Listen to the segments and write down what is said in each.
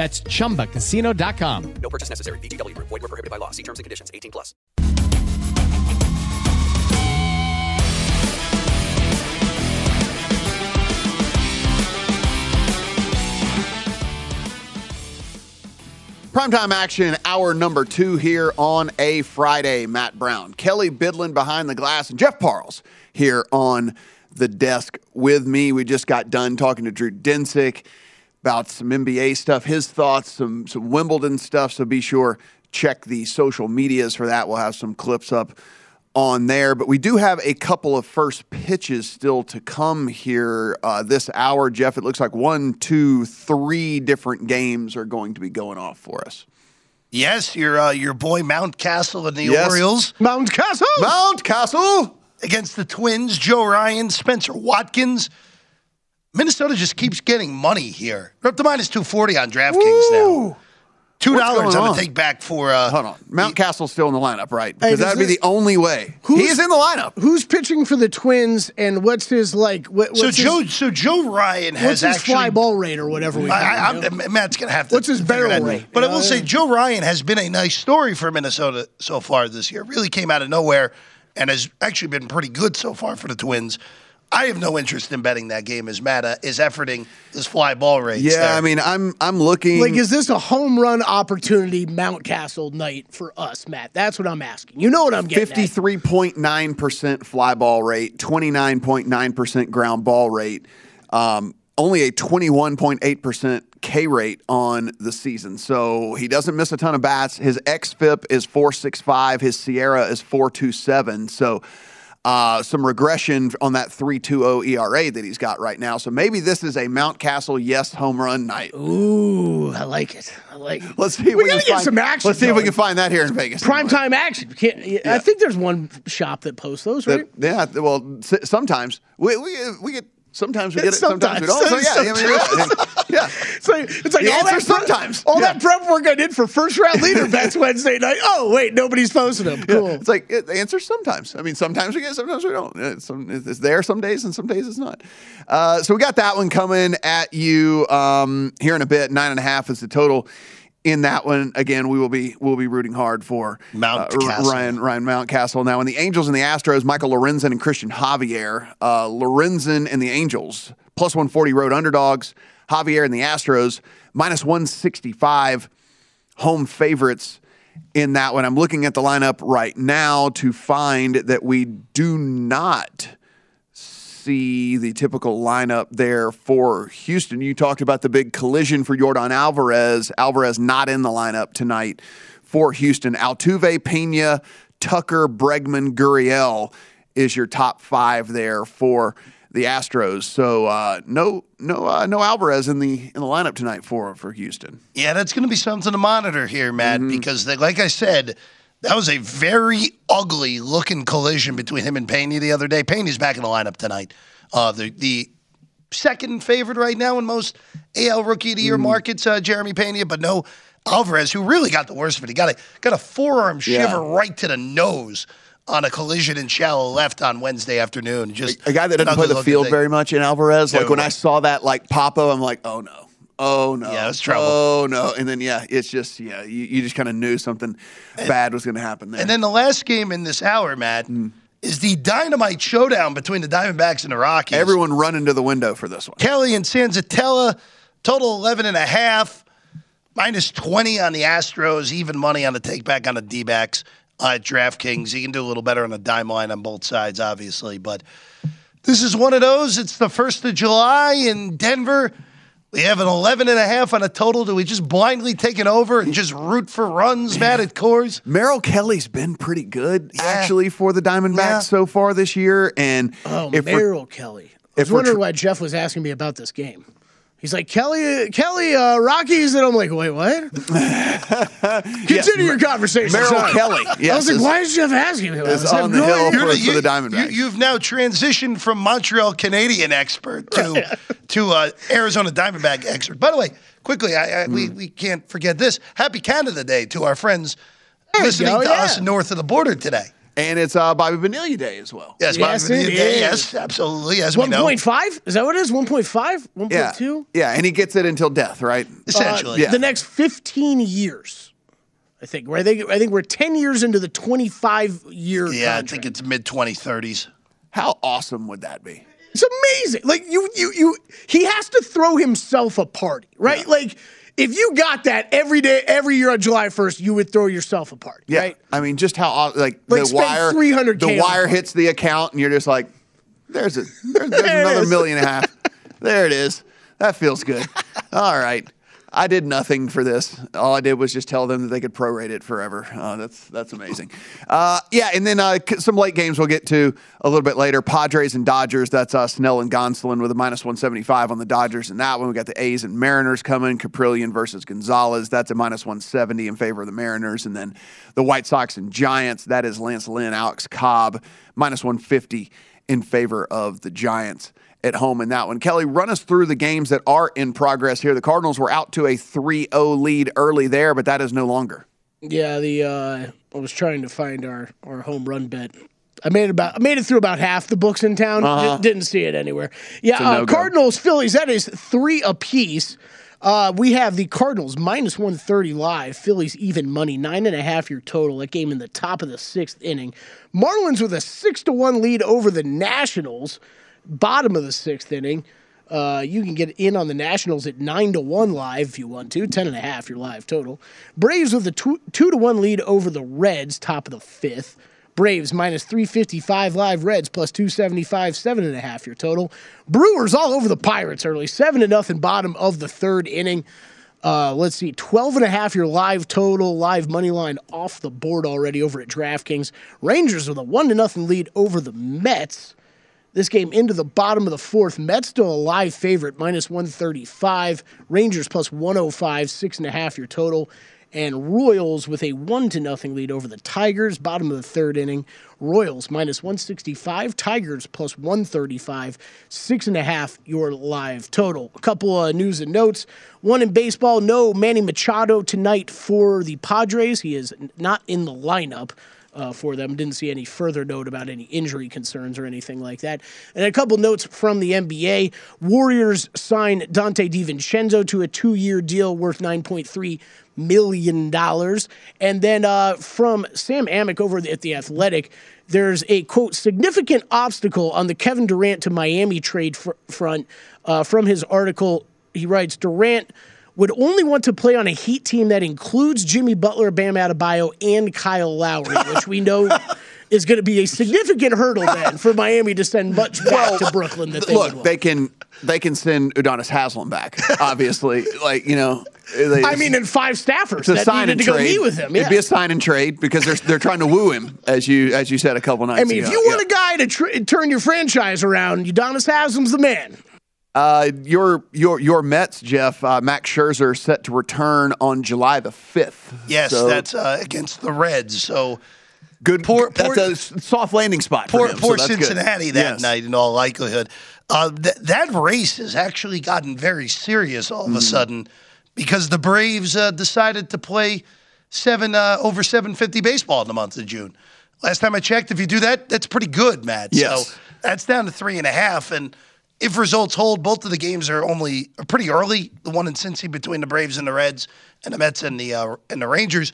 That's chumbacasino.com. No purchase necessary. VGW Group. Void were prohibited by law. See terms and conditions. 18 plus. Primetime action, hour number two here on a Friday. Matt Brown, Kelly Bidlin behind the glass, and Jeff Parles here on the desk with me. We just got done talking to Drew Dinsick about some NBA stuff, his thoughts, some some Wimbledon stuff. So be sure check the social medias for that. We'll have some clips up on there. But we do have a couple of first pitches still to come here uh, this hour. Jeff, it looks like one, two, three different games are going to be going off for us. Yes, your uh, your boy Mountcastle and the Yes. Orioles Mountcastle. Mountcastle. against the Twins. Joe Ryan, Spenser Watkins. Minnesota just keeps getting money here. They're up to minus two forty on DraftKings now. Two What's dollars going on on? the take back for. Uh, Hold on. Mountcastle's still in the lineup, right? Because does that would be the only way. Who's- He is in the lineup. Who's pitching for the Twins, and what's his like? What, what's So his, Joe, so Joe Ryan has what's his actually. fly ball rate or whatever? We I, I, call it, you know? I'm, Matt's gonna have to. What's his barrel rate? But I will know? say Joe Ryan has been a nice story for Minnesota so far this year. Really came out of nowhere and has actually been pretty good so far for the Twins. I have no interest in betting that game as Matt uh, is efforting this fly ball rate. Yeah, I mean, I'm I'm looking. Like, is this a home run opportunity Mountcastle night for us, Matt? That's what I'm asking. You know what I'm getting. Fifty-three point nine percent fly ball rate, twenty-nine point nine percent ground ball rate, um, only a twenty-one point eight percent K rate on the season. So he doesn't miss a ton of bats. His xFIP is four six five. His SIERA is four two seven. So. Uh, some regression on that 3.20 ERA that he's got right now. So maybe this is a Mountcastle yes home run night. Ooh, I like it. I like it. Let's see if we, we, gotta can get find, some action. Let's see if we can find that here in Vegas. prime time action. We Can't, I think there's one shop that posts those, right? That, yeah, well, sometimes we we, we get sometimes we get it, sometimes, we don't. So Sometimes. yeah, I mean, yeah, yeah. It's like, The all that sometimes. All Yeah. that prep work I did for first round leader bets Wednesday night. Oh wait, nobody's posting them. Cool. It's like it, the answer sometimes. I mean, sometimes we get, sometimes we don't. It's, some, it's there some days, and some days it's not. Uh, so we got that one coming at you um, here in a bit. Nine and a half is the total. In that one, again, we will be we'll be rooting hard for Mountcastle. Ryan Ryan Mountcastle. Now, in the Angels and the Astros, Michael Lorenzen and Cristian Javier. Uh, Lorenzen and the Angels plus one forty road underdogs. Javier and the Astros minus one sixty five home favorites in that one. I'm looking at the lineup right now to find that we do not see the typical lineup there for Houston. You talked about the big collision for Yordan Alvarez. Alvarez not in the lineup tonight for Houston. Altuve, Pena, Tucker, Bregman, Gurriel is your top five there for the Astros. So uh, no, no, uh, no Alvarez in the in the lineup tonight for for Houston. Yeah, that's going to be something to monitor here, Matt, because they, like I said, that was a very ugly looking collision between him and Pena the other day. Pena's back in the lineup tonight. Uh, the the second favorite right now in most AL Rookie of the Year markets, uh, Jeremy Pena, but no Alvarez, who really got the worst of it. He got a got a forearm Yeah. shiver right to the nose on a collision in shallow left on Wednesday afternoon. Just A guy that doesn't play the field thing. very much in Alvarez. Like No. when I saw that like Papo, I'm like, oh no. Oh no! Yeah, it's trouble. Oh no! And then yeah, it's just yeah, you, you just kind of knew something bad was going to happen there. And then the last game in this hour, Matt, Mm. is the dynamite showdown between the Diamondbacks and the Rockies. Everyone running to the window for this one. Kelly and Senzatela, total 11 and a half, minus 20 on the Astros, even money on the take back on the D backs uh, at DraftKings. You can do a little better on the dime line on both sides, obviously. But this is one of those. It's the 1st of July in Denver. We have an 11 and a half on a total. Do we just blindly take it over and just root for runs, Matt, at Coors? Merrill Kelly's been pretty good ah. actually for the Diamondbacks Yeah. so far this year. And Oh, if Merrill Kelly. I was wondering tr- why Jeff was asking me about this game. He's like Kelly, Kelly, uh, Rockies, and I'm like, wait, what? Continue your conversation. Merrill Sorry. Kelly, I yes, was like, is- why is Jeff asking me? about is this? I have on the no hill for, You- for the Diamondbacks. You, have now transitioned from Montreal Canadian expert to to uh, Arizona Diamondback expert. By the way, quickly, I, I, we Hmm. we can't forget this. Happy Canada Day to our friends There listening go, to yeah. us north of the border today. And it's uh, Bobby Bonilla Day as well. Yes, Yes, Bobby it Bonilla Day. is. Yes, absolutely. As we One know, point five? Is that what it is? One point five? One Yeah, point two? yeah, and he gets it until death, right? essentially. yeah. The next fifteen years, I think. Right? I think I think we're ten years into the twenty-five year. yeah, I think it's mid twenty thirties. How awesome would that be? It's amazing. Like you, you, you. He has to throw himself a party, right? Like if you got that every day, every year on July first, you would throw yourself a party, Yeah, right? I mean, just how uh, like, Like, the wire, 300K the wire hits the account, and you're just like, there's a there's, there's There another million and a half. There it is. That feels good. All right. I did nothing for this. All I did was just tell them that they could prorate it forever. Uh, that's that's amazing. Uh, yeah, and then uh, some late games we'll get to a little bit later. Padres and Dodgers. That's uh, Snell and Gonsolin with a minus one seventy five on the Dodgers. And that one we got the A's and Mariners coming. Caprillion versus Gonzales. That's a minus one seventy in favor of the Mariners. And then the White Sox and Giants. That is Lance Lynn, Alex Cobb, minus one fifty in favor of the Giants at home in that one. Kelly, run us through the games that are in progress here. The Cardinals were out to a 3 0 lead early there, but that is no longer. Yeah, the uh, I was trying to find our, our home run bet. I made about I made it through about half the books in town. Di- didn't see it anywhere. Yeah, uh. Cardinals, Phillies. That is three apiece. Uh, we have the Cardinals minus one thirty live. Phillies even money nine and a half your total. That game in the top of the sixth inning. Marlins with a six to one lead over the Nationals. Bottom of the sixth inning. Uh, you can get in on the Nationals at nine to one live if you want to. Ten and a half your live total. Braves with a two, two to one lead over the Reds. Top of the fifth. Braves minus 355 live Reds plus 275, seven and a half your total. Brewers all over the Pirates early, seven to nothing bottom of the third inning. Uh, let's see, 12 and a half your live total, live money line off the board already over at DraftKings. Rangers with a one to nothing lead over the Mets. This game into the bottom of the fourth. Mets still a live favorite, minus 135. Rangers plus 105, six and a half your total. And Royals with a one to nothing lead over the Tigers, bottom of the third inning. Royals minus 165, Tigers plus 135, six and a half your live total. A couple of news and notes. One in baseball, no Manny Machado tonight for the Padres. He is not in the lineup uh, for them. Didn't see any further note about any injury concerns or anything like that. And a couple notes from the NBA: Warriors sign Donte DiVincenzo to a two-year deal worth 9.3 million dollars. And then uh, from Sam Amick over at the Athletic. There's a quote significant obstacle on the Kevin Durant to Miami trade fr- front. Uh, from his article, he writes Durant would only want to play on a Heat team that includes Jimmy Butler, Bam Adebayo, and Kyle Lowry, which we know is going to be a significant hurdle then for Miami to send much back to Brooklyn. That they Look, they can they can send Udonis Haslem back. Obviously, like you know. They, I mean, and five staffers it's a that sign needed and to go trade. meet with him. Yeah. It'd be a sign and trade because they're they're trying to woo him, as you as you said a couple nights ago. I mean, ago. if you want a guy to tr- turn your franchise around, Udonis Haslem's the man. Uh, your your your Mets, Jeff, uh, Max Scherzer set to return on July the fifth. Yes, So, that's uh, against the Reds. So good. poor- that's poor- soft landing spot. for poor, him, so poor good. Cincinnati that Yes. night, in all likelihood. Uh, th- that race has actually gotten very serious all of Mm. a sudden because the Braves uh, decided to play seven uh, over 750 baseball in the month of June. Last time I checked, if you do that, that's pretty good, Matt. Yes. So that's down to three and a half. And if results hold, both of the games are only are pretty early. The one in Cincy between the Braves and the Reds, and the Mets and the uh, and the Rangers.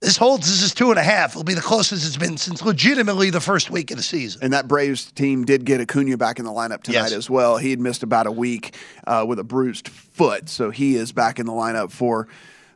This holds. This is two and a half. It'll be the closest it's been since legitimately the first week of the season. And that Braves team did get Acuna back in the lineup tonight Yes. as well. He had missed about a week uh, with a bruised foot, so he is back in the lineup for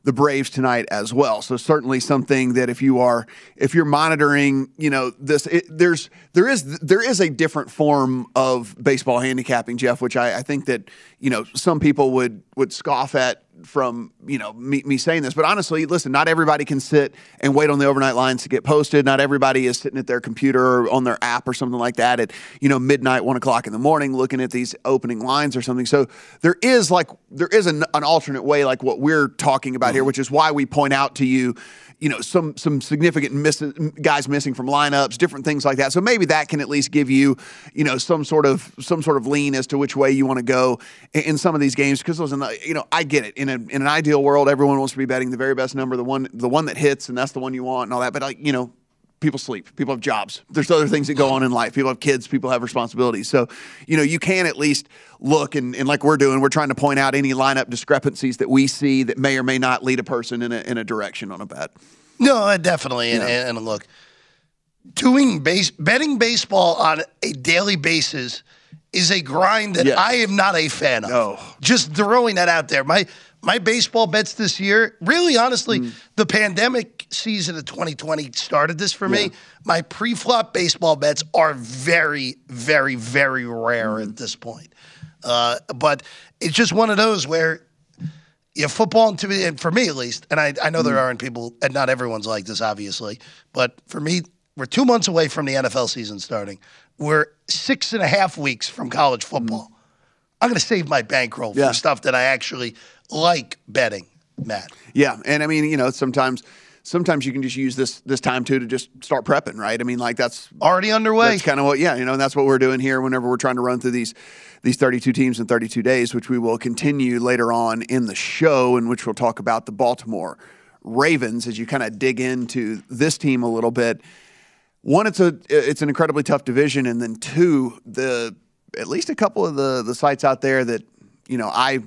the Braves tonight as well. So certainly something that if you are if you're monitoring, you know this, it, there's there is there is a different form of baseball handicapping, Jeff, which I, I think that you know some people would would scoff at from you know me, me saying this but honestly listen not everybody can sit and wait on the overnight lines to get posted. Not everybody is sitting at their computer or on their app or something like that at you know midnight one o'clock in the morning looking at these opening lines or something. So there is like there is an, an alternate way like what we're talking about here mm-hmm. which is why we point out to you you know some some significant miss, guys missing from lineups, different things like that. So maybe that can at least give you you know some sort of some sort of lean as to which way you want to go in, in some of these games. Because listen, uh, you know I get it. In a in an ideal world, everyone wants to be betting the very best number, the one the one that hits, and that's the one you want and all that. But like you know people sleep people have jobs there's other things that go on in life people have kids people have responsibilities so you know you can at least look and, and like we're doing we're trying to point out any lineup discrepancies that we see that may or may not lead a person in a, in a direction on a bet No, definitely. And, Yeah. and, and look, doing base betting baseball on a daily basis is a grind that Yes. I am not a fan of. No. Just throwing that out there. My my baseball bets this year, really honestly, Mm. the pandemic season of 2020 started this for me. My pre-flop baseball bets are very, very, very rare Mm. at this point. Uh, but it's just one of those where yeah, football and and for me at least, and I, I know Mm. there aren't people, and not everyone's like this, obviously, but for me, we're two months away from the NFL season starting. We're six and a half weeks from college football. I'm going to save my bankroll. Yeah. for stuff that I actually like betting, Matt. Yeah, and I mean, you know, sometimes sometimes you can just use this this time too to just start prepping, right? I mean, like that's Already underway. That's kind of what, yeah, you know, and that's what we're doing here whenever we're trying to run through these these 32 teams in 32 days, which we will continue later on in the show, in which we'll talk about the Baltimore Ravens as you kind of dig into this team a little bit. One, it's a it's an incredibly tough division, and then two, the at least a couple of the the sites out there that you know I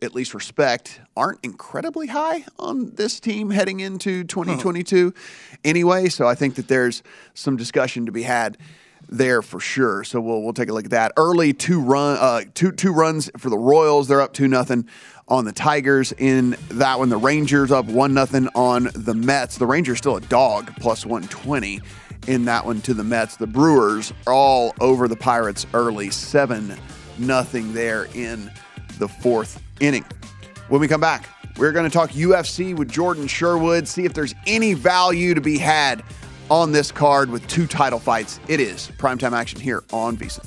at least respect aren't incredibly high on this team heading into 2022 anyway. So I think that there's some discussion to be had there for sure. So we'll we'll take a look at that. Early two run uh, two two runs for the Royals. They're up two nothing on the Tigers in that one. The Rangers up one nothing on the Mets. The Rangers still a dog plus 120 in that one to the Mets. The Brewers are all over the Pirates early seven nothing there in the fourth inning. When we come back, we're going to talk UFC with Jordan Sherwood, see if there's any value to be had on this card with two title fights. It is primetime action here on VSiN.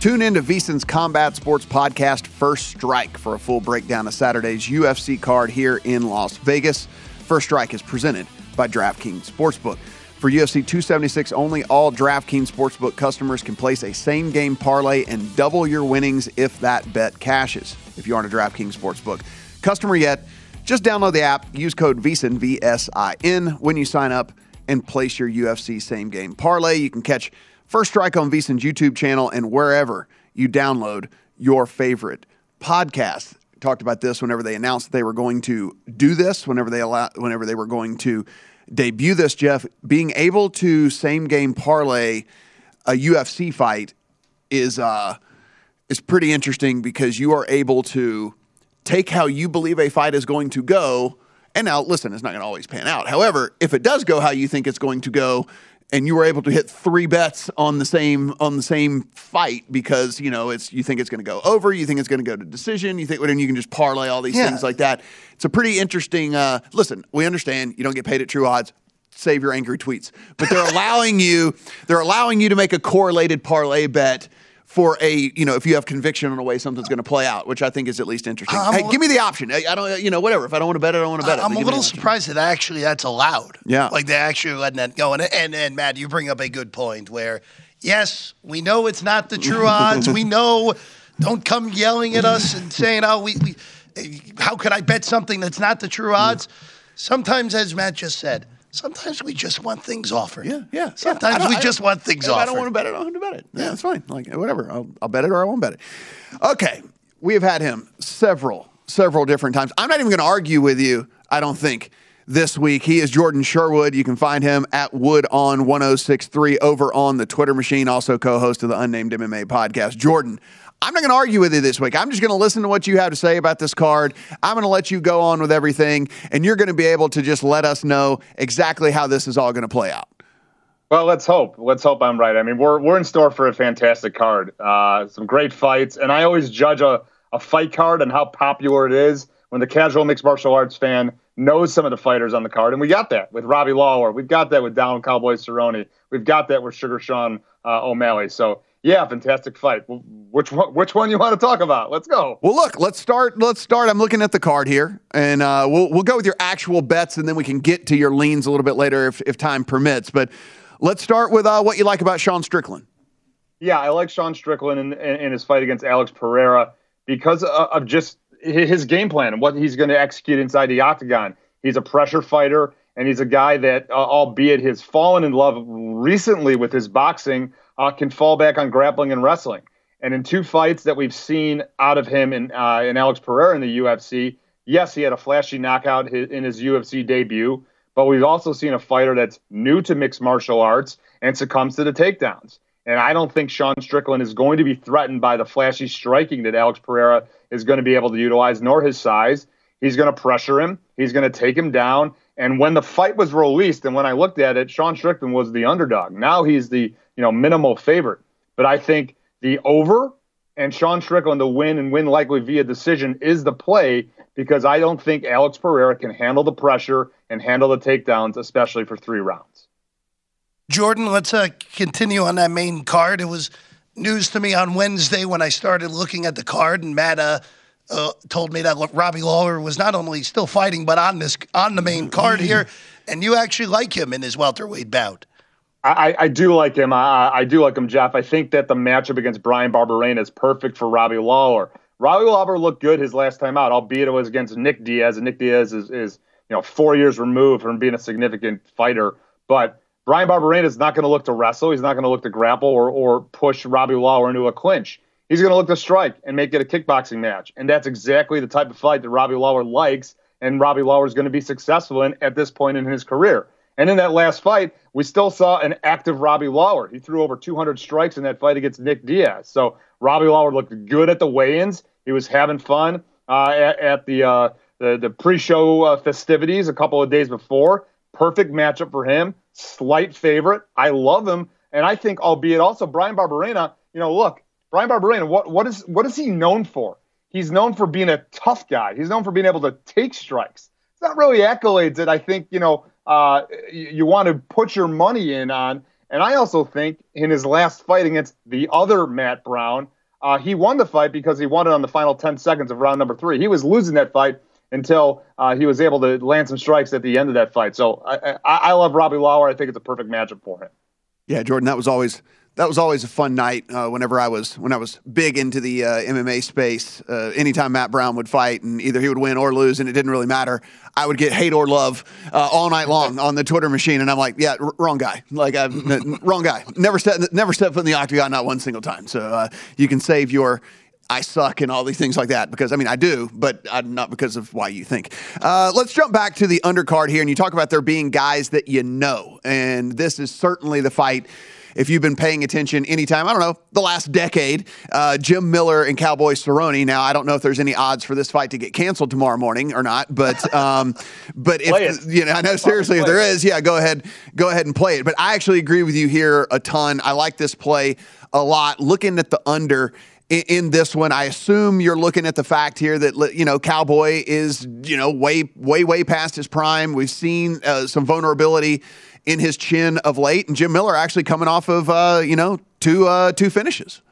Tune in to VSiN's Combat Sports Podcast First Strike for a full breakdown of Saturday's UFC card here in Las Vegas. First Strike is presented by DraftKings Sportsbook. For UFC 276 only, all DraftKings Sportsbook customers can place a same game parlay and double your winnings if that bet cashes. If you aren't a DraftKings Sportsbook customer yet, just download the app, use code VSIN, V S I N, when you sign up and place your UFC same game parlay. You can catch First Strike on VSIN's YouTube channel and wherever you download your favorite podcast. Talked about this whenever they announced that they were going to do this, whenever they allow, whenever they were going to debut this, Jeff, being able to same game parlay a UFC fight is uh is pretty interesting because you are able to take how you believe a fight is going to go. And now, listen, it's not going to always pan out. However, if it does go how you think it's going to go, and you were able to hit three bets on the same on the same fight because you know it's you think it's going to go over, you think it's going to go to decision, you think, and you can just parlay all these Yeah. things like that. It's a pretty interesting. Uh, listen, we understand you don't get paid at True Odds. Save your angry tweets, but they're allowing you they're allowing you to make a correlated parlay bet for a you know if you have conviction on the way something's going to play out, which I think is at least interesting. I'm hey, a- give me the option. I I don't you know whatever. If I don't want to bet it, I don't want to bet it. I'm a give me the little surprised that actually that's allowed. Yeah. Like they actually letting that go. And, and, and Matt, you bring up a good point where, yes, we know it's not the true odds. we know, don't come yelling at us and saying, oh, we, we eh, how could I bet something that's not the true odds? Sometimes, as Matt just said, sometimes we just want things offered. Yeah, yeah. Sometimes don't- we just want things offered. I don't want to bet it. I don't have to bet it. Yeah, that's fine. Like whatever. I'll, I'll bet it or I won't bet it. Okay, we have had him several, several different times. I'm not even going to argue with you. I don't think this week. He is Jordan Sherwood. You can find him at Wood on 1063 over on the Twitter machine. Also co-host of the Unnamed MMA podcast. Jordan. I'm not going to argue with you this week. I'm just going to listen to what you have to say about this card. I'm going to let you go on with everything, and you're going to be able to just let us know exactly how this is all going to play out. Well, let's hope. Let's hope I'm right. I mean, we're we're in store for a fantastic card. Uh, some great fights, and I always judge a, a fight card and how popular it is when the casual mixed martial arts fan knows some of the fighters on the card, and we got that with Robbie Lawler. We've got that with Donald Cowboy Cerrone. We've got that with Sugar Sean uh, O'Malley. So yeah, fantastic fight. Which one? Which one you want to talk about? Let's go. Well, look, let's start. Let's start. I'm looking at the card here, and uh, we'll we'll go with your actual bets, and then we can get to your leans a little bit later if if time permits. But let's start with uh, what you like about Sean Strickland. Yeah, I like Sean Strickland in, in, in his fight against Alex Pereira because of, of just his game plan and what he's going to execute inside the octagon. He's a pressure fighter, and he's a guy that, uh, albeit has fallen in love recently with his boxing, uh, can fall back on grappling and wrestling. And in two fights that we've seen out of him in, uh, in Alex Pereira in the UFC, yes, he had a flashy knockout in his UFC debut, but we've also seen a fighter that's new to mixed martial arts and succumbs to the takedowns. And I don't think Sean Strickland is going to be threatened by the flashy striking that Alex Pereira is going to be able to utilize, nor his size. He's going to pressure him. He's going to take him down. And when the fight was released, and when I looked at it, Sean Strickland was the underdog. Now he's the you know minimal favorite. But I think the over and Sean Strickland to win and win likely via decision is the play because I don't think Alex Pereira can handle the pressure and handle the takedowns, especially for three rounds. Jordan, let's uh, continue on that main card. It was news to me on Wednesday when I started looking at the card, and Matt uh, uh, told me that Robbie Lawler was not only still fighting, but on this on the main card here, and you actually like him in his welterweight bout. I, I do like him. I, I do like him, Jeff. I think that the matchup against Bryan Barberena is perfect for Robbie Lawler. Robbie Lawler looked good his last time out, albeit it was against Nick Diaz, and Nick Diaz is, is you know four years removed from being a significant fighter. But Bryan Barberena is not going to look to wrestle. He's not going to look to grapple or or push Robbie Lawler into a clinch. He's going to look to strike and make it a kickboxing match, and that's exactly the type of fight that Robbie Lawler likes, and Robbie Lawler is going to be successful in at this point in his career. And in that last fight, we still saw an active Robbie Lawler. He threw over 200 strikes in that fight against Nick Diaz. So Robbie Lawler looked good at the weigh-ins. He was having fun uh, at, at, the, uh, the the pre-show uh, festivities a couple of days before. Perfect matchup for him. Slight favorite. I love him, and I think, albeit also Bryan Barberena. You know, look, Bryan Barberena. What what is what is he known for? He's known for being a tough guy. He's known for being able to take strikes. It's not really accolades that I think you know uh, you, want to put your money in on. And I also think in his last fight against the other Matt Brown, uh, he won the fight because he won it on the final 10 seconds of round number three. He was losing that fight until uh, he was able to land some strikes at the end of that fight. So I, I, I love Robbie Lawler. I think it's a perfect matchup for him. Yeah, Jordan, that was always that was always a fun night. Uh, whenever I was when I was big into the uh, MMA space, uh, anytime Matt Brown would fight, and either he would win or lose, and it didn't really matter. I would get hate or love uh, all night long on the Twitter machine, and I'm like, yeah, r- wrong guy. Like, uh, n- wrong guy. Never stepped never stepped foot in the octagon, not one single time. So uh, you can save your I suck and all these things like that because I mean I do, but I'm not because of why you think. Uh, let's jump back to the undercard here, and you talk about there being guys that you know, and this is certainly the fight if you've been paying attention anytime, I don't know, the last decade, uh, Jim Miller and Cowboy Cerrone. Now, I don't know if there's any odds for this fight to get canceled tomorrow morning or not, but um, but if you know, I know seriously, if there is, yeah, go ahead, go ahead and play it. But I actually agree with you here a ton. I like this play a lot. Looking at the under in this one. I assume you're looking at the fact here that you know Cowboy is you know way way way past his prime. We've seen uh, some vulnerability in his chin of late, and Jim Miller actually coming off of uh, you know two uh, two finishes.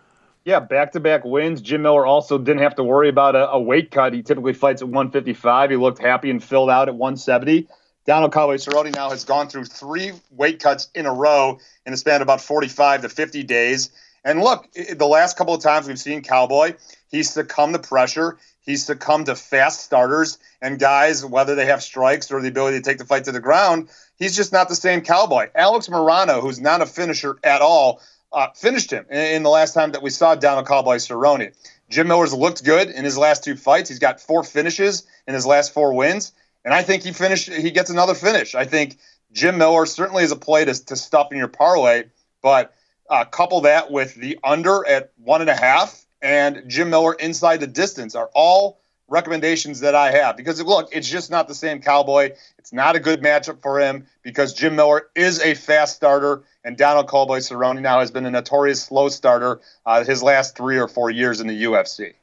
Yeah, back to back wins. Jim Miller also didn't have to worry about a, a, weight cut. He typically fights at 155. He looked happy and filled out at 170. Donald Cowboy Cerrone now has gone through three weight cuts in a row in a span of about 45 to 50 days. And look, the last couple of times we've seen Cowboy, he's succumbed to pressure. He's succumbed to fast starters and guys, whether they have strikes or the ability to take the fight to the ground. He's just not the same cowboy. Alex Morono, who's not a finisher at all, uh, finished him in, in, the last time that we saw Donald Cowboy Cerrone. Jim Miller's looked good in his last two fights. He's got four finishes in his last four wins, and I think he finished. He gets another finish. I think Jim Miller certainly is a play to, to in your parlay, but uh, couple that with the under at one and a half and Jim Miller inside the distance are all recommendations that I have because look, it's just not the same Cowboy. It's not a good matchup for him because Jim Miller is a fast starter, and Donald Cowboy Cerrone now has been a notorious slow starter uh, his last three or four years in the UFC.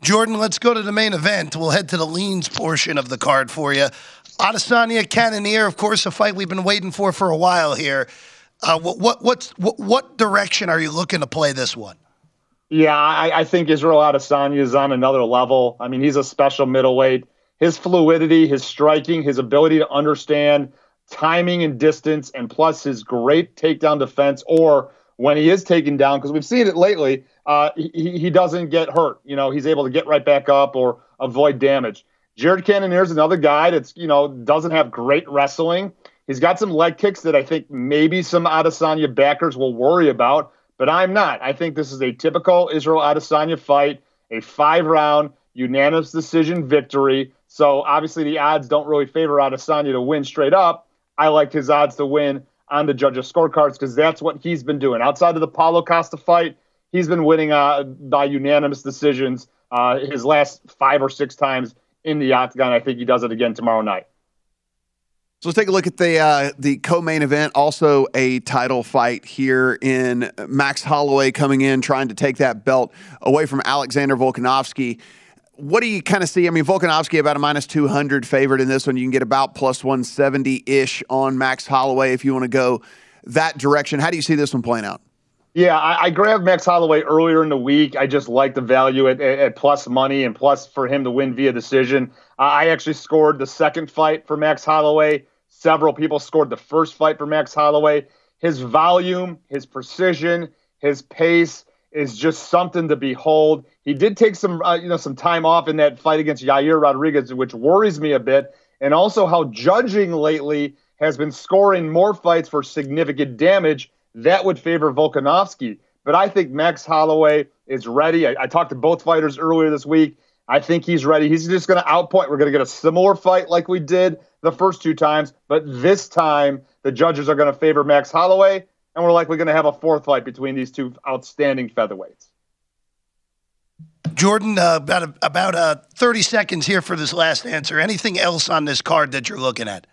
Jordan, let's go to the main event. We'll head to the leans portion of the card for you. Adesanya Cannonier, of course, a fight we've been waiting for for a while here. Uh, what, what, what, what direction are you looking to play this one? Yeah, I, I think Israel Adesanya is on another level. I mean, he's a special middleweight. His fluidity, his striking, his ability to understand timing and distance, and plus his great takedown defense or when he is taken down, because we've seen it lately, uh, he, he doesn't get hurt. You know, he's able to get right back up or avoid damage. Jared Cannonier is another guy that's, you know, doesn't have great wrestling. He's got some leg kicks that I think maybe some Adesanya backers will worry about, but I'm not. I think this is a typical Israel Adesanya fight, a five round unanimous decision victory. So obviously the odds don't really favor Adesanya to win straight up. I like his odds to win on the judges' scorecards because that's what he's been doing. Outside of the Paulo Costa fight, he's been winning uh, by unanimous decisions uh, his last five or six times in the octagon. I think he does it again tomorrow night. So let's take a look at the uh, the co-main event. Also, a title fight here in Max Holloway coming in, trying to take that belt away from Alexander Volkanovski. What do you kind of see? I mean, Volkanovski about a minus two hundred favorite in this one. You can get about plus one seventy ish on Max Holloway if you want to go that direction. How do you see this one playing out? Yeah, I, I, grabbed Max Holloway earlier in the week. I just like the value at, at, at plus money and plus for him to win via decision. I actually scored the second fight for Max Holloway. Several people scored the first fight for Max Holloway. His volume, his precision, his pace is just something to behold. He did take some, uh, you know, some time off in that fight against Yair Rodriguez, which worries me a bit, and also how judging lately has been scoring more fights for significant damage. That would favor Volkanovski. But I think Max Holloway is ready. I, I talked to both fighters earlier this week. I think he's ready. He's just going to outpoint. We're going to get a similar fight like we did the first two times, but this time the judges are going to favor Max Holloway, and we're likely going to have a fourth fight between these two outstanding featherweights. Jordan, uh, about about uh, 30 seconds here for this last answer. Anything else on this card that you're looking at?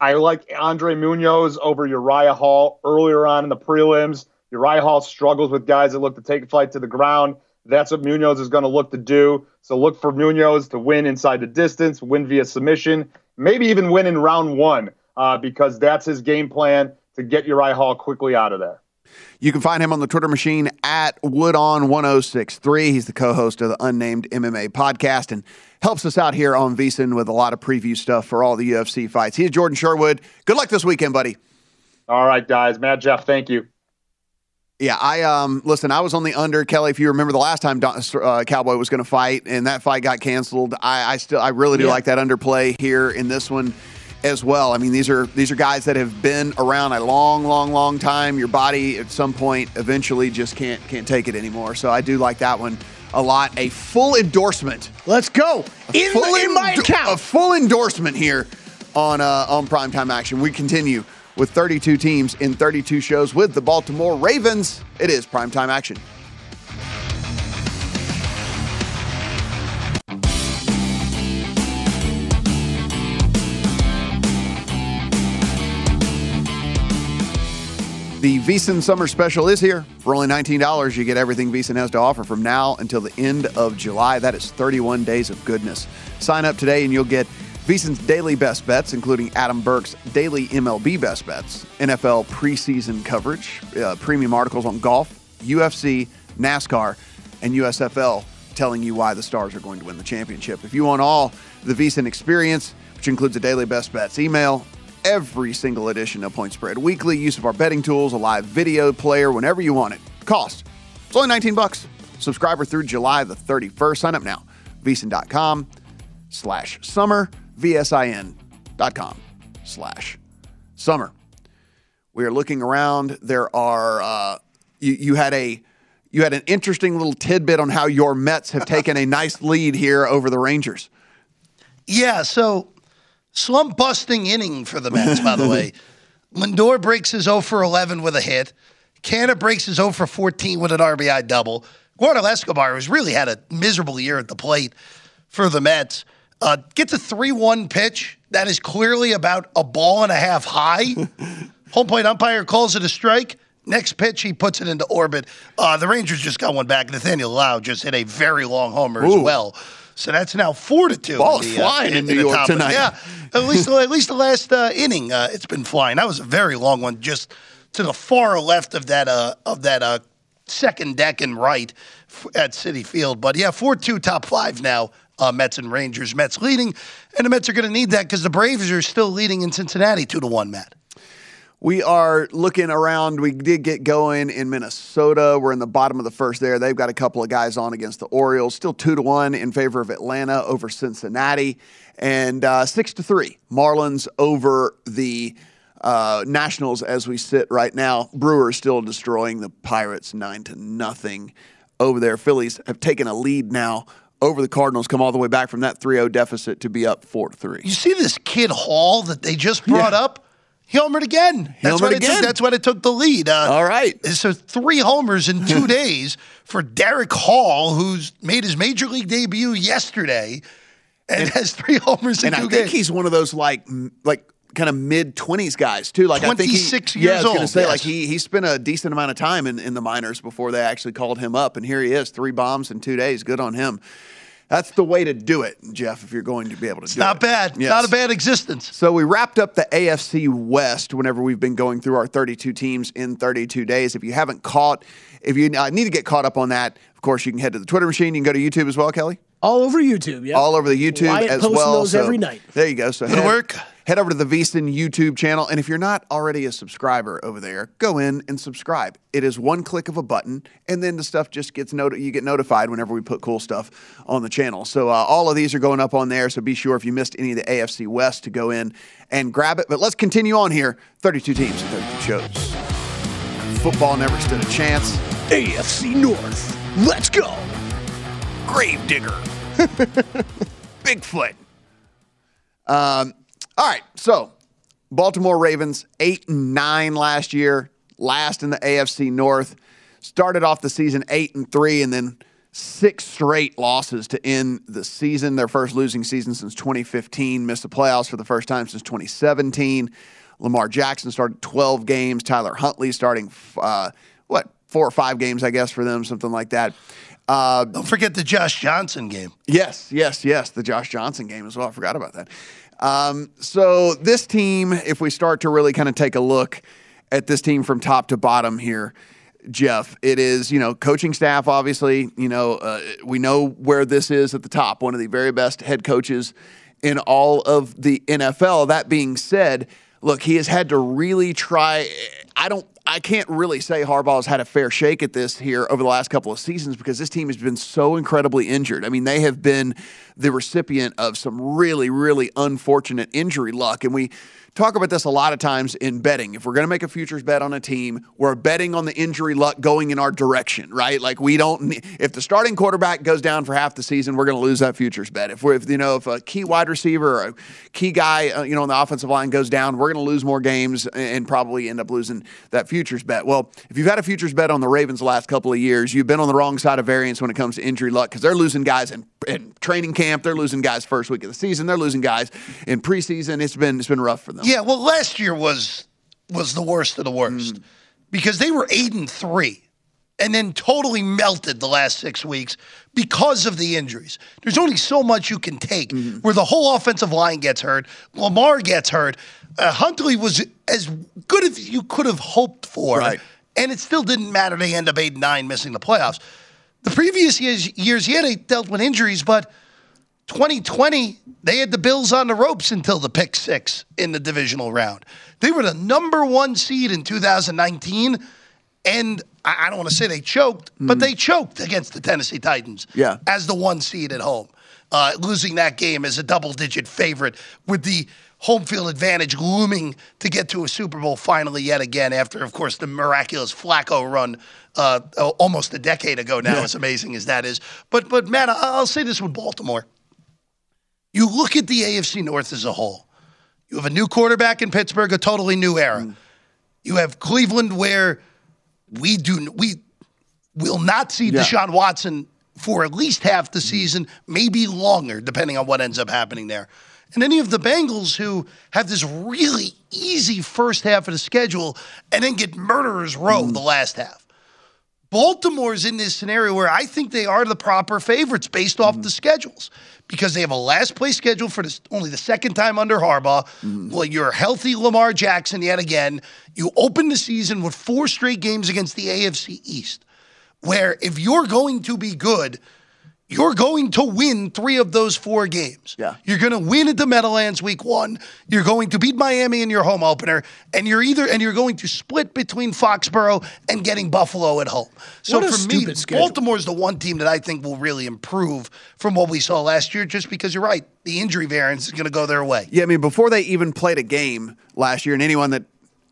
I like Andre Muniz over Uriah Hall earlier on in the prelims. Uriah Hall struggles with guys that look to take a fight to the ground. That's what Muniz is going to look to do. So look for Muniz to win inside the distance, win via submission, maybe even win in round one, uh, because that's his game plan to get Uriah Hall quickly out of there. You can find him on the Twitter machine at Woodon1063. He's the co host of the Unnamed MMA podcast and helps us out here on VSiN with a lot of preview stuff for all the UFC fights. He's Jordan Sherwood. Good luck this weekend, buddy. All right, guys. Matt Jeff, thank you. Yeah, I um listen. I was on the under Kelly. If you remember the last time uh, Cowboy was going to fight and that fight got canceled, I, I still I really do yeah. like that underplay here in this one as well. I mean, these are these are guys that have been around a long, long, long time. Your body at some point eventually just can't can't take it anymore. So I do like that one a lot. A full endorsement. Let's go in, in my account. A full endorsement here on uh, on primetime action. We continue with 32 teams in 32 shows with the Baltimore Ravens. It is primetime action. The VSiN Summer Special is here. For only $19, you get everything VSiN has to offer from now until the end of July. That is 31 days of goodness. Sign up today and you'll get VSiN's daily best bets, including Adam Burke's daily MLB best bets, NFL preseason coverage, uh, premium articles on golf, UFC, NASCAR, and USFL, telling you why the Stars are going to win the championship. If you want all the VSiN experience, which includes a daily best bets email, every single edition of Point Spread Weekly, use of our betting tools, a live video player whenever you want it. Cost. It's only 19 bucks. Subscriber through July the 31st. Sign up now. VSiN.com slash summer vsin.com slash summer. We are looking around. There are uh, you, you had a you had an interesting little tidbit on how your Mets have taken a nice lead here over the Rangers. Yeah, so slump busting inning for the Mets, by the way. Lindor breaks his 0 for 11 with a hit. Canha breaks his 0 for 14 with an RBI double. Eduardo Escobar has really had a miserable year at the plate for the Mets. Uh, gets a 3 1 pitch that is clearly about a ball and a half high. Home plate umpire calls it a strike. Next pitch, he puts it into orbit. Uh, the Rangers just got one back. Nathaniel Lowe just hit a very long homer Ooh. as well. So that's now four to two. Ball is flying uh, in, in, New York tonight. Yeah, at least at least the last uh, inning, uh, it's been flying. That was a very long one, just to the far left of that uh, of that uh, second deck and right at Citi Field. But yeah, four two top five now uh, Mets and Rangers. Mets leading, and the Mets are going to need that because the Braves are still leading in Cincinnati two to one. Matt. We are looking around. We did get going in Minnesota. We're in the bottom of the first there. They've got a couple of guys on against the Orioles. Still two to one in favor of Atlanta over Cincinnati, and uh, six to three Marlins over the uh, Nationals as we sit right now. Brewers still destroying the Pirates nine to nothing over there. Phillies have taken a lead now over the Cardinals. Come all the way back from that 3-0 deficit to be up four to three. You see this kid Hall that they just brought up? He homered again. That's homered why It again. took, that's why it took the lead. Uh, All right. So three homers in two days for Darick Hall, who's made his major league debut yesterday, and, has three homers in two and I think he's one of those like like kind of mid twenties guys too. Like I think he, 26 yeah, years I was gonna old, say yes. like he he spent a decent amount of time in, in the minors before they actually called him up, and here he is, three bombs in two days. Good on him. That's the way to do it, Jeff. If you're going to be able to do not it, bad. Yes. Not a bad existence. So we wrapped up the AFC West whenever we've been going through our 32 teams in 32 days. If you haven't caught, if you need to get caught up on that, of course you can head to the Twitter machine. You can go to YouTube as well, Kelly. All over YouTube, yeah. All over the YouTube Wyatt as posting well. those So every night. There you go. So Good head, work. Head over to the VSiN YouTube channel, and if you're not already a subscriber over there, go in and subscribe. It is one click of a button, and then the stuff just gets noti- You get notified whenever we put cool stuff on the channel. So uh, all of these are going up on there. So be sure if you missed any of the AFC West to go in and grab it. But let's continue on here. 32 teams and 32 shows. Football never stood a chance. AFC North. Let's go. Gravedigger. Bigfoot. Um, all right, so Baltimore Ravens eight and nine last year, last in the AFC North. Started off the season eight and three, and then six straight losses to end the season. Their first losing season since 2015. Missed the playoffs for the first time since 2017. Lamar Jackson started 12 games. Tyler Huntley starting uh, what four or five games, I guess, for them, something like that. Uh, Don't forget the Josh Johnson game. Yes, yes, yes. The Josh Johnson game as well. I forgot about that. Um, so this team, if we start to really kind of take a look at this team from top to bottom here, Jeff, it is you know coaching staff. Obviously, you know uh, we know where this is at the top. One of the very best head coaches in all of the NFL. That being said, look, he has had to really try. I don't. I can't really say Harbaugh has had a fair shake at this here over the last couple of seasons because this team has been so incredibly injured. I mean, they have been the recipient of some really, really unfortunate injury luck. And we talk about this a lot of times in betting. If we're going to make a futures bet on a team, we're betting on the injury luck going in our direction, right? Like we don't. If the starting quarterback goes down for half the season, we're going to lose that futures bet. If we're, if, you know, if a key wide receiver or a key guy, uh, you know, on the offensive line goes down, we're going to lose more games and probably end up losing that futures bet. Well, if you've had a futures bet on the Ravens the last couple of years, you've been on the wrong side of variance when it comes to injury luck because they're losing guys in, in training camp, they're losing guys first week of the season, they're losing guys in preseason. It's been it's been rough for them. Yeah, well, last year was was the worst of the worst because they were eight and three, and then totally melted the last six weeks because of the injuries. There's only so much you can take where the whole offensive line gets hurt, Lamar gets hurt. Uh, Huntley was as good as you could have hoped for, Right. and it still didn't matter. They end up eight and nine, missing the playoffs. The previous years, years he had dealt with injuries, but 2020, they had the Bills on the ropes until the pick six in the divisional round. They were the number one seed in 2019, and I I don't want to say they choked, but they choked against the Tennessee Titans Yeah. as the one seed at home, uh, losing that game as a double digit favorite with the home field advantage looming to get to a Super Bowl finally yet again after, of course, the miraculous Flacco run uh, almost a decade ago now, as amazing as that is. But, but Matt, I'll say this with Baltimore. You look at the AFC North as a whole. You have a new quarterback in Pittsburgh, a totally new era. Mm. You have Cleveland, where we do we will not see Yeah. Deshaun Watson for at least half the mm. season, maybe longer, depending on what ends up happening there. And any of the Bengals who have this really easy first half of the schedule and then get murderers row mm. the last half. Baltimore's in this scenario where I think they are the proper favorites based off mm-hmm. the schedules because they have a last place schedule for this, only the second time under Harbaugh. Mm-hmm. Well, you're healthy Lamar Jackson yet again. You open the season with four straight games against the AFC East, where if you're going to be good, you're going to win three of those four games. Yeah. You're going to win at the Meadowlands week one. You're going to beat Miami in your home opener, and you're either and you're going to split between Foxborough and getting Buffalo at home. So for me. Baltimore's the one team that I think will really improve from what we saw last year, just because you're right. The injury variance is going to go their way. Yeah, I mean, before they even played a game last year, and anyone that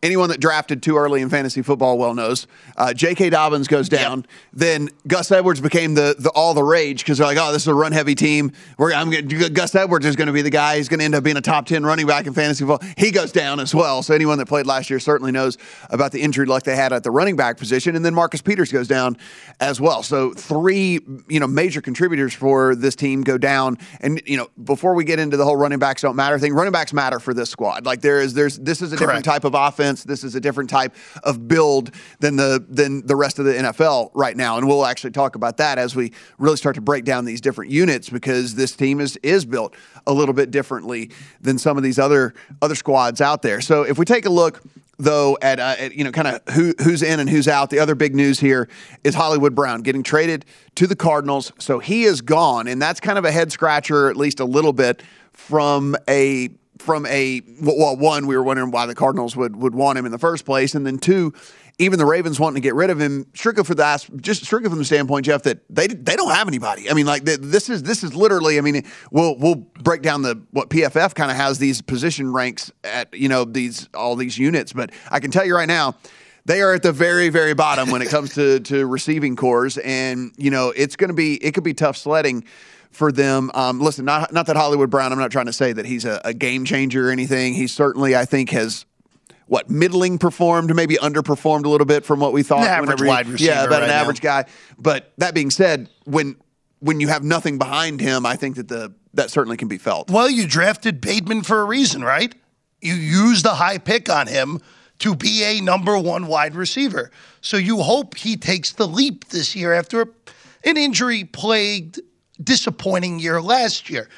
anyone that drafted too early in fantasy football well knows, uh, J.K. Dobbins goes down. Then Gus Edwards became the, the all the rage because they're like, oh, this is a run heavy team. We're I'm gonna, Gus Edwards is going to be the guy. He's going to end up being a top ten running back in fantasy football. He goes down as well. So anyone that played last year certainly knows about the injury luck they had at the running back position. And then Marcus Peters goes down as well. So three you know major contributors for this team go down. And you know before we get into the whole running backs don't matter thing, running backs matter for this squad. Like there is there's this is a different type of offense. This is a different type of build than the than the rest of the NFL right now. And we'll actually talk about that as we really start to break down these different units because this team is is built a little bit differently than some of these other other squads out there. So if we take a look though at, uh, at you know kind of who who's in and who's out. The other big news here is Hollywood Brown getting traded to the Cardinals. So he is gone, and that's kind of a head scratcher, at least a little bit, from a from a well, one we were wondering why the Cardinals would would want him in the first place, and then two. Even the Ravens wanting to get rid of him, strictly for that, just strictly from the standpoint, Jeff, that they they don't have anybody. I mean, like this is this is literally. I mean, we'll we'll break down the what PFF kind of has these position ranks at you know these all these units, but I can tell you right now, they are at the very very bottom when it comes to to receiving cores, and you know it's going to be it could be tough sledding for them. Um, listen, not not that Hollywood Brown. I'm not trying to say that he's a, a game changer or anything. He certainly, I think, has what middling performed, maybe underperformed a little bit from what we thought. An average he- wide receiver yeah, about an right now. average guy. But that being said, when when you have nothing behind him, I think that the that certainly can be felt. Well, you drafted Bateman for a reason, right? You used a high pick on him to be a number one wide receiver. So you hope he takes the leap this year after an injury plagued, disappointing year last year.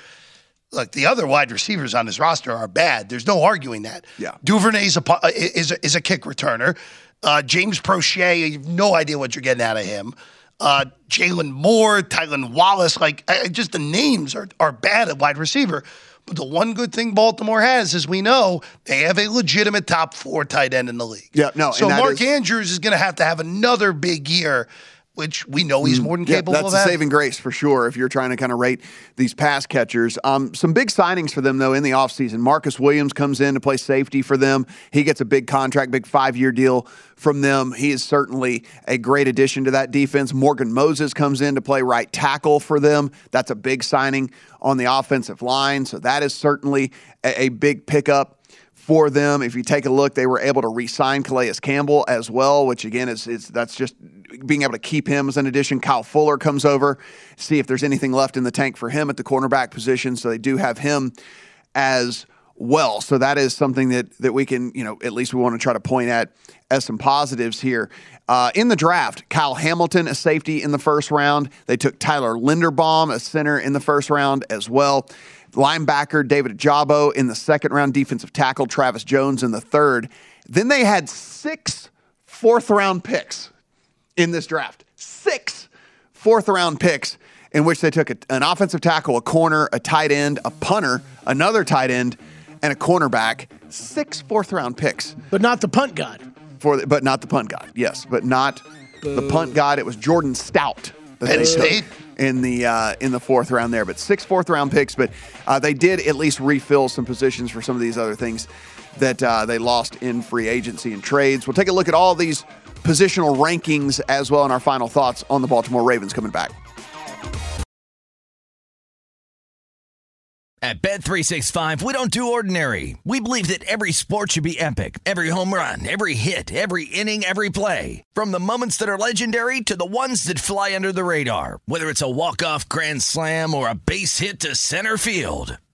Look, the other wide receivers on his roster are bad. There's no arguing that. Yeah. Duvernay's a, uh, is a, is a kick returner. Uh, James Proche, you have no idea what you're getting out of him. Uh, Jalen Moore, Tylan Wallace, like I, just the names are, are bad at wide receiver. But the one good thing Baltimore has, as we know, they have a legitimate top four tight end in the league. Yeah, no, So Mark is- Andrews is going to have to have another big year, which we know he's more than Mm, Yeah, capable that's of a saving grace for sure if you're trying to kind of rate these pass catchers. Um, some big signings for them, though, in the offseason. Marcus Williams comes in to play safety for them. He gets a big contract, big five year deal from them. He is certainly a great addition to that defense. Morgan Moses comes in to play right tackle for them. That's a big signing on the offensive line. So that is certainly a, a big pickup for them. If you take a look, they were able to re-sign Calais Campbell as well, which again is, is that's just being able to keep him as an addition. Kyle Fuller comes over, see if there's anything left in the tank for him at the cornerback position. So they do have him as well. So that is something that that we can, you know, at least we want to try to point at as some positives here. Uh, in the draft, Kyle Hamilton, a safety in the first round. They took Tyler Linderbaum, a center in the first round as well. Linebacker David Jabo in the second round, defensive tackle Travis Jones in the third. Then they had six fourth round picks in this draft. Six fourth round picks in which they took a, an offensive tackle, a corner, a tight end, a punter, another tight end, and a cornerback. Six fourth round picks. But not the punt god. For the, but not the punt god. Yes, but not the punt god. It was Jordan Stout. Penn State? in the uh, in the fourth round there, but six fourth round picks. But uh, they did at least refill some positions for some of these other things that uh, they lost in free agency and trades. We'll take a look at all these positional rankings as well in our final thoughts on the Baltimore Ravens coming back. At Bet365, we don't do ordinary. We believe that every sport should be epic. Every home run, every hit, every inning, every play. From the moments that are legendary to the ones that fly under the radar. Whether it's a walk-off grand slam or a base hit to center field.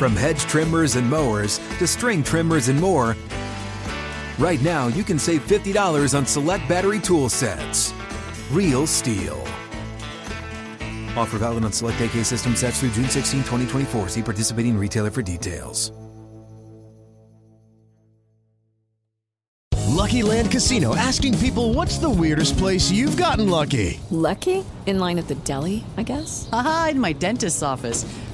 From hedge trimmers and mowers to string trimmers and more, right now you can save $50 on select battery tool sets. Real STIHL. Offer valid on select AK system sets through June 16, 2024. See participating retailer for details. Lucky Land Casino asking people what's the weirdest place you've gotten lucky? Lucky? In line at the deli, I guess? Aha, in my dentist's office.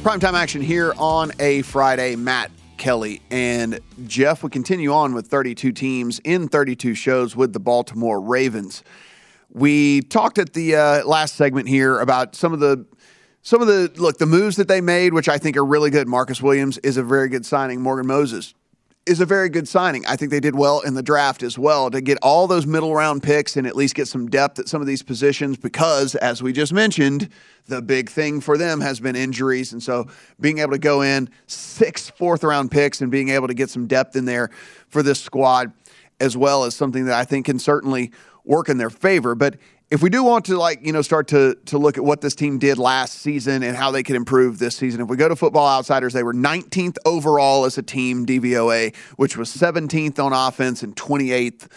Primetime action here on a Friday. Matt Kelly and Jeff. We continue on with 32 teams in 32 shows with the Baltimore Ravens. We talked at the uh, last segment here about some of the some of the look the moves that they made, which I think are really good. Marcus Williams is a very good signing. Morgan Moses is a very good signing. I think they did well in the draft as well to get all those middle round picks and at least get some depth at some of these positions because, as we just mentioned, the big thing for them has been injuries. And so being able to go in six fourth round picks and being able to get some depth in there for this squad as well is something that I think can certainly work in their favor. But if we do want to like you know start to to look at what this team did last season and how they could improve this season if we go to football outsiders they were 19th overall as a team dvoa which was 17th on offense and 28th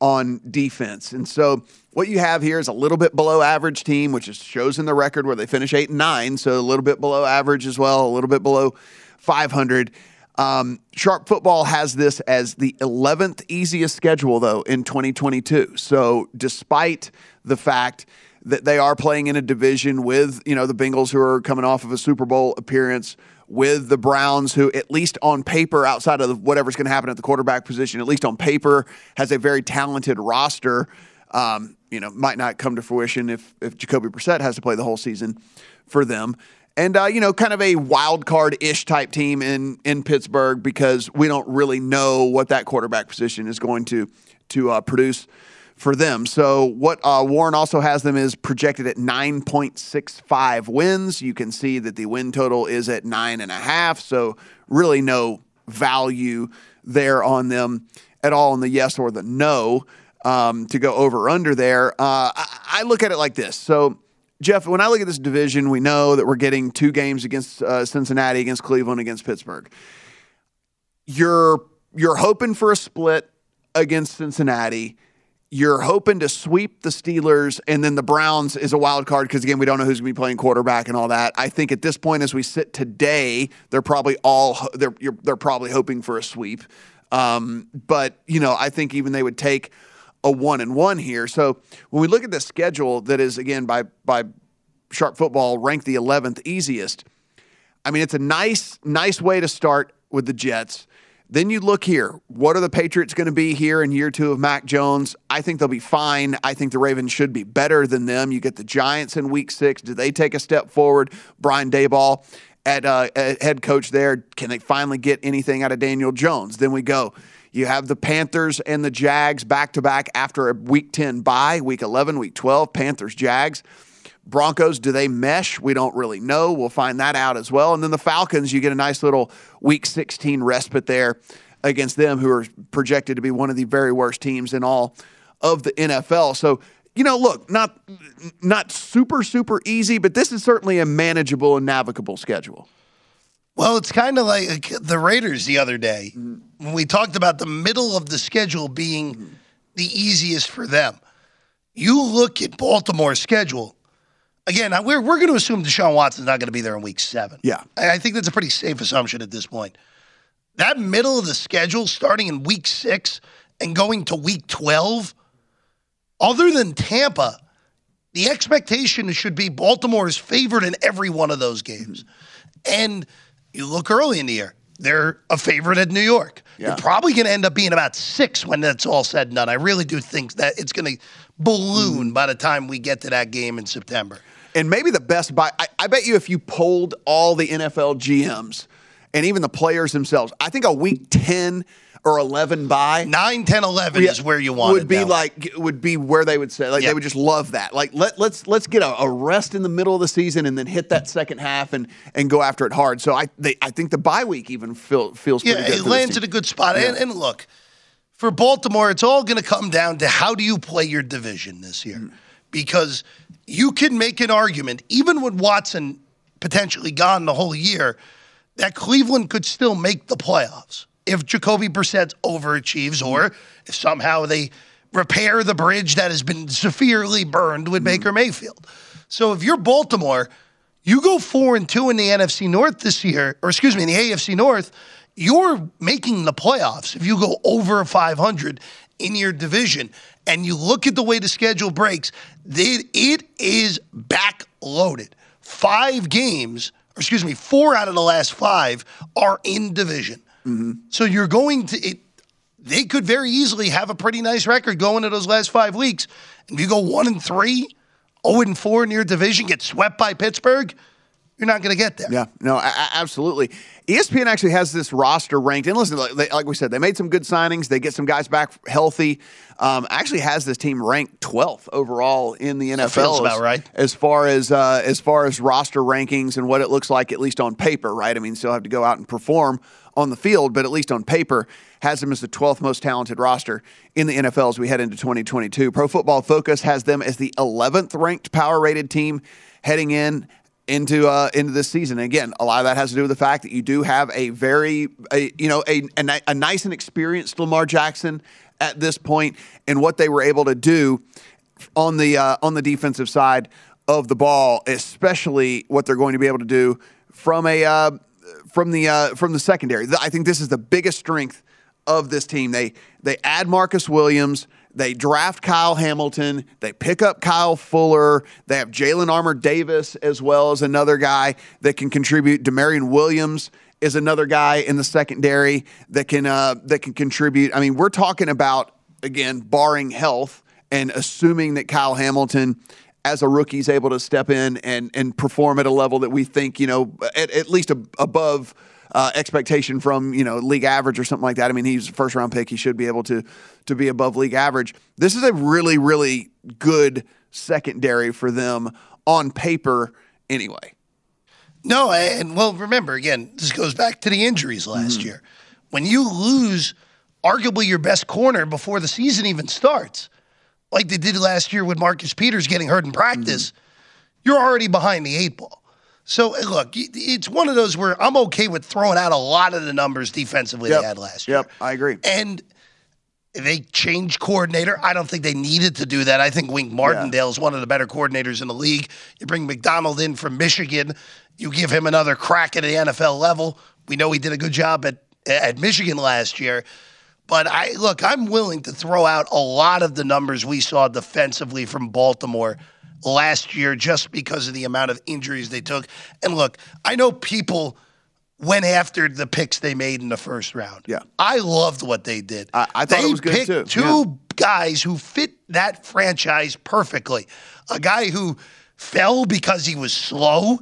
on defense. And so what you have here is a little bit below average team which is shows in the record where they finish 8 and 9 so a little bit below average as well a little bit below 500 um, Sharp Football has this as the 11th easiest schedule, though, in 2022. So, despite the fact that they are playing in a division with, you know, the Bengals who are coming off of a Super Bowl appearance, with the Browns, who, at least on paper, outside of whatever's going to happen at the quarterback position, at least on paper, has a very talented roster. Um, you know, might not come to fruition if if Jacoby Brissett has to play the whole season for them and uh, you know, kind of a wild card ish type team in in Pittsburgh because we don't really know what that quarterback position is going to to uh, produce for them. So what uh, Warren also has them is projected at 9.65 wins. You can see that the win total is at nine and a half. So really no value there on them at all in the yes or the no um, to go over under there. Uh, I, I look at it like this. So Jeff, when I look at this division, we know that we're getting two games against uh, Cincinnati, against Cleveland, against Pittsburgh. You're you're hoping for a split against Cincinnati. You're hoping to sweep the Steelers, and then the Browns is a wild card because again, we don't know who's going to be playing quarterback and all that. I think at this point, as we sit today, they're probably all they're they're probably hoping for a sweep. Um, but you know, I think even they would take a one and one here. So when we look at the schedule that is again by by Sharp Football ranked the 11th easiest, I mean it's a nice nice way to start with the Jets. Then you look here. What are the Patriots going to be here in year two of Mac Jones? I think they'll be fine. I think the Ravens should be better than them. You get the Giants in week six. Do they take a step forward? Brian Daboll at, uh, at head coach there. Can they finally get anything out of Daniel Jones? Then we go. You have the Panthers and the Jags back to back after a week 10 bye, week 11, week 12, Panthers, Jags. Broncos, do they mesh? We don't really know. We'll find that out as well. And then the Falcons, you get a nice little week 16 respite there against them, who are projected to be one of the very worst teams in all of the NFL. So, you know, look, not not super super easy, but this is certainly a manageable and navigable schedule. Well, it's kind of like the Raiders the other day mm-hmm. when we talked about the middle of the schedule being mm-hmm. the easiest for them. you look at Baltimore's schedule. Again, we're, we're going to assume Deshaun Watson's not going to be there in week seven. Yeah. I think that's a pretty safe assumption at this point. That middle of the schedule, starting in week six and going to week 12, other than Tampa, the expectation should be Baltimore is favored in every one of those games. Mm-hmm. And you look early in the year, they're a favorite at New York. Yeah. You're probably going to end up being about six when that's all said and done. I really do think that it's going to balloon mm. by the time we get to that game in September. And maybe the best buy, I, I bet you if you polled all the NFL GMs and even the players themselves, I think a week 10 or 11 by 9, 10, 11 is where you want would it would be like would be where they would say like Yeah. they would just love that like let let's let's get a, a rest in the middle of the season and then hit that second half and and go after it hard so I they, I think the bye week even feel, feels pretty Yeah, good it lands in a good spot. Yeah. And, and look, for Baltimore, it's all going to come down to how do you play your division this year? Mm. Because you can make an argument, even with Watson potentially gone the whole year, that Cleveland could still make the playoffs if Jacoby Brissett overachieves or if somehow they repair the bridge that has been severely burned with mm-hmm. Baker Mayfield. So if you're Baltimore, you go four and two in the NFC North this year, or excuse me, in the AFC North, you're making the playoffs if you go over 500 in your division. And you look at the way the schedule breaks, they, it is backloaded. Five games, or excuse me, four out of the last five are in division. Mm-hmm. So you're going to it. They could very easily have a pretty nice record going to those last five weeks. And if you go one and three, zero and four in your division, get swept by Pittsburgh, you're not going to get there. Yeah, no, a- absolutely. ESPN actually has this roster ranked, and listen, like, they, like we said, they made some good signings. They get some guys back healthy. Um, actually, has this team ranked 12th overall in the NFL. feels about as, right. as far as uh, as far as roster rankings and what it looks like, at least on paper. Right? I mean, still have to go out and perform on the field, but at least on paper, has them as the 12th most talented roster in the NFL as we head into 2022. Pro Football Focus has them as the 11th ranked power rated team heading in into uh, into this season. And again, a lot of that has to do with the fact that you do have a very a, you know a, a a nice and experienced Lamar Jackson at this point, and what they were able to do on the uh, on the defensive side of the ball, especially what they're going to be able to do from a uh, from the uh, from the secondary. I think this is the biggest strength of this team. They they add Marcus Williams. They draft Kyle Hamilton. They pick up Kyle Fuller. They have Jalyn Armour-Davis as well as another guy that can contribute. Damarion Williams is another guy in the secondary that can uh, that can contribute. I mean, we're talking about again, barring health and assuming that Kyle Hamilton as a rookie is able to step in and and perform at a level that we think you know at, at least above uh, expectation from you know league average or something like that. I mean, he's a first round pick; he should be able to to be above league average. This is a really really good secondary for them on paper, anyway. No, and well, remember again, this goes back to the injuries last year. When you lose arguably your best corner before the season even starts, like they did last year with Marcus Peters getting hurt in practice, you're already behind the eight ball. So uh, look, it's one of those where I'm okay with throwing out a lot of the numbers defensively Yep. they had last year. Yep, I agree. And they changed coordinator. I don't think they needed to do that. I think Wink Martindale is one of the better coordinators in the league. You bring Macdonald in from Michigan, you give him another crack at the NFL level. We know he did a good job at at Michigan last year. But I look, I'm willing to throw out a lot of the numbers we saw defensively from Baltimore last year just because of the amount of injuries they took. And look, I know people went after the picks they made in the first round. Yeah. I loved what they did. I, I thought they it was good picked too. two Yeah. guys who fit that franchise perfectly. A guy who fell because he was slow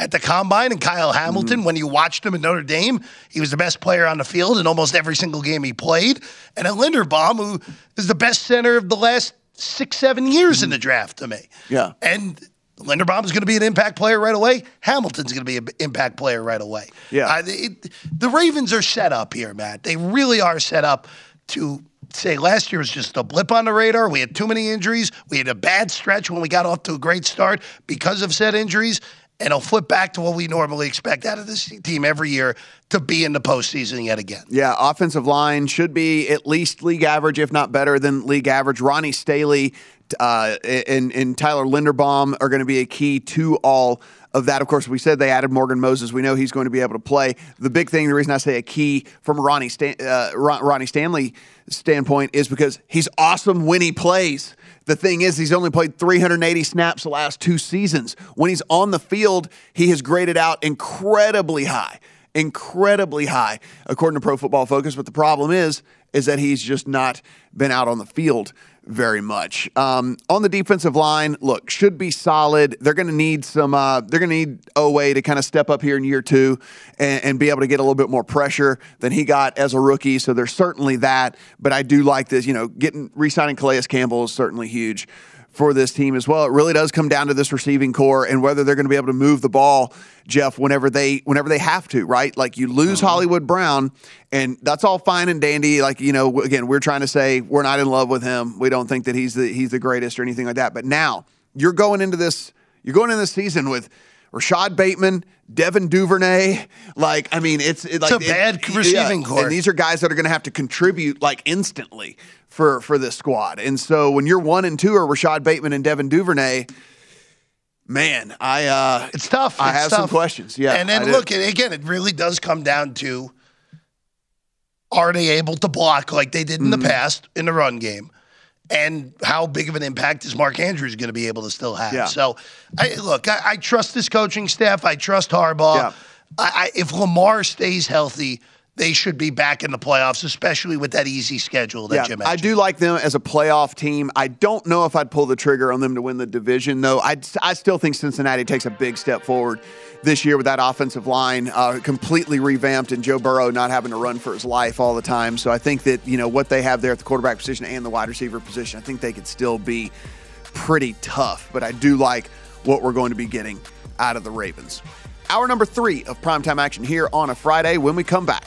at the combine, and Kyle Mm-hmm. Hamilton, when you watched him at Notre Dame, he was the best player on the field in almost every single game he played. And a Linderbaum, who is the best center of the last six, seven years in the draft to me. Yeah. And Linderbaum is going to be an impact player right away. Hamilton's going to be an impact player right away. Yeah. Uh, it- the Ravens are set up here, Matt. They really are set up to say last year was just a blip on the radar. We had too many injuries. We had a bad stretch when we got off to a great start because of said injuries. And it'll flip back to what we normally expect out of this team every year to be in the postseason yet again. Yeah, offensive line should be at least league average, if not better than league average. Ronnie Staley uh, and, and Tyler Linderbaum are going to be a key to all of that. Of course, we said they added Morgan Moses. We know he's going to be able to play. The big thing, the reason I say a key from Ronnie Stan, uh, Ronnie Stanley standpoint is because he's awesome when he plays. The thing is, he's only played 380 snaps the last two seasons. When he's on the field, he has graded out incredibly high, incredibly high, according to Pro Football Focus. But the problem is, is that he's just not been out on the field very much. Um, on the defensive line, look, should be solid. They're going to need some. Uh, they're going to need Oweh to kind of step up here in year two and, and, be able to get a little bit more pressure than he got as a rookie. So there's certainly that. But I do like this. You know, getting re-signing Calais Campbell is certainly huge for this team as well. It really does come down to this receiving core and whether they're going to be able to move the ball, Jeff, whenever they whenever they have to, right? Like you lose uh-huh. Hollywood Brown, and that's all fine and dandy. Like you know, again, we're trying to say we're not in love with him. We don't think that he's the he's the greatest or anything like that. But now you're going into this you're going into this season with Rashod Bateman, Devin Duvernay. Like, I mean, it's, it, like, it's a bad it, receiving yeah. core. And these are guys that are going to have to contribute like instantly for for this squad. And so when you're one and two are Rashod Bateman and Devin Duvernay, man, I uh, it's tough. I it's have tough. some questions. Yeah, and then look again, it really does come down to are they able to block like they did in Mm-hmm. the past in the run game? And how big of an impact is Mark Andrews going to be able to still have? Yeah. So, I, look, I, I trust this coaching staff. I trust Harbaugh. Yeah. I, I, if Lamar stays healthy, they should be back in the playoffs, especially with that easy schedule that yeah, Jim I do like them as a playoff team. I don't know if I'd pull the trigger on them to win the division, though. I, I still think Cincinnati takes a big step forward this year with that offensive line uh, completely revamped and Joe Burrow not having to run for his life all the time. So I think that, you know, what they have there at the quarterback position and the wide receiver position, I think they could still be pretty tough. But I do like what we're going to be getting out of the Ravens. Hour number three of primetime action here on a Friday when we come back.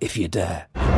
if you dare.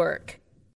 work.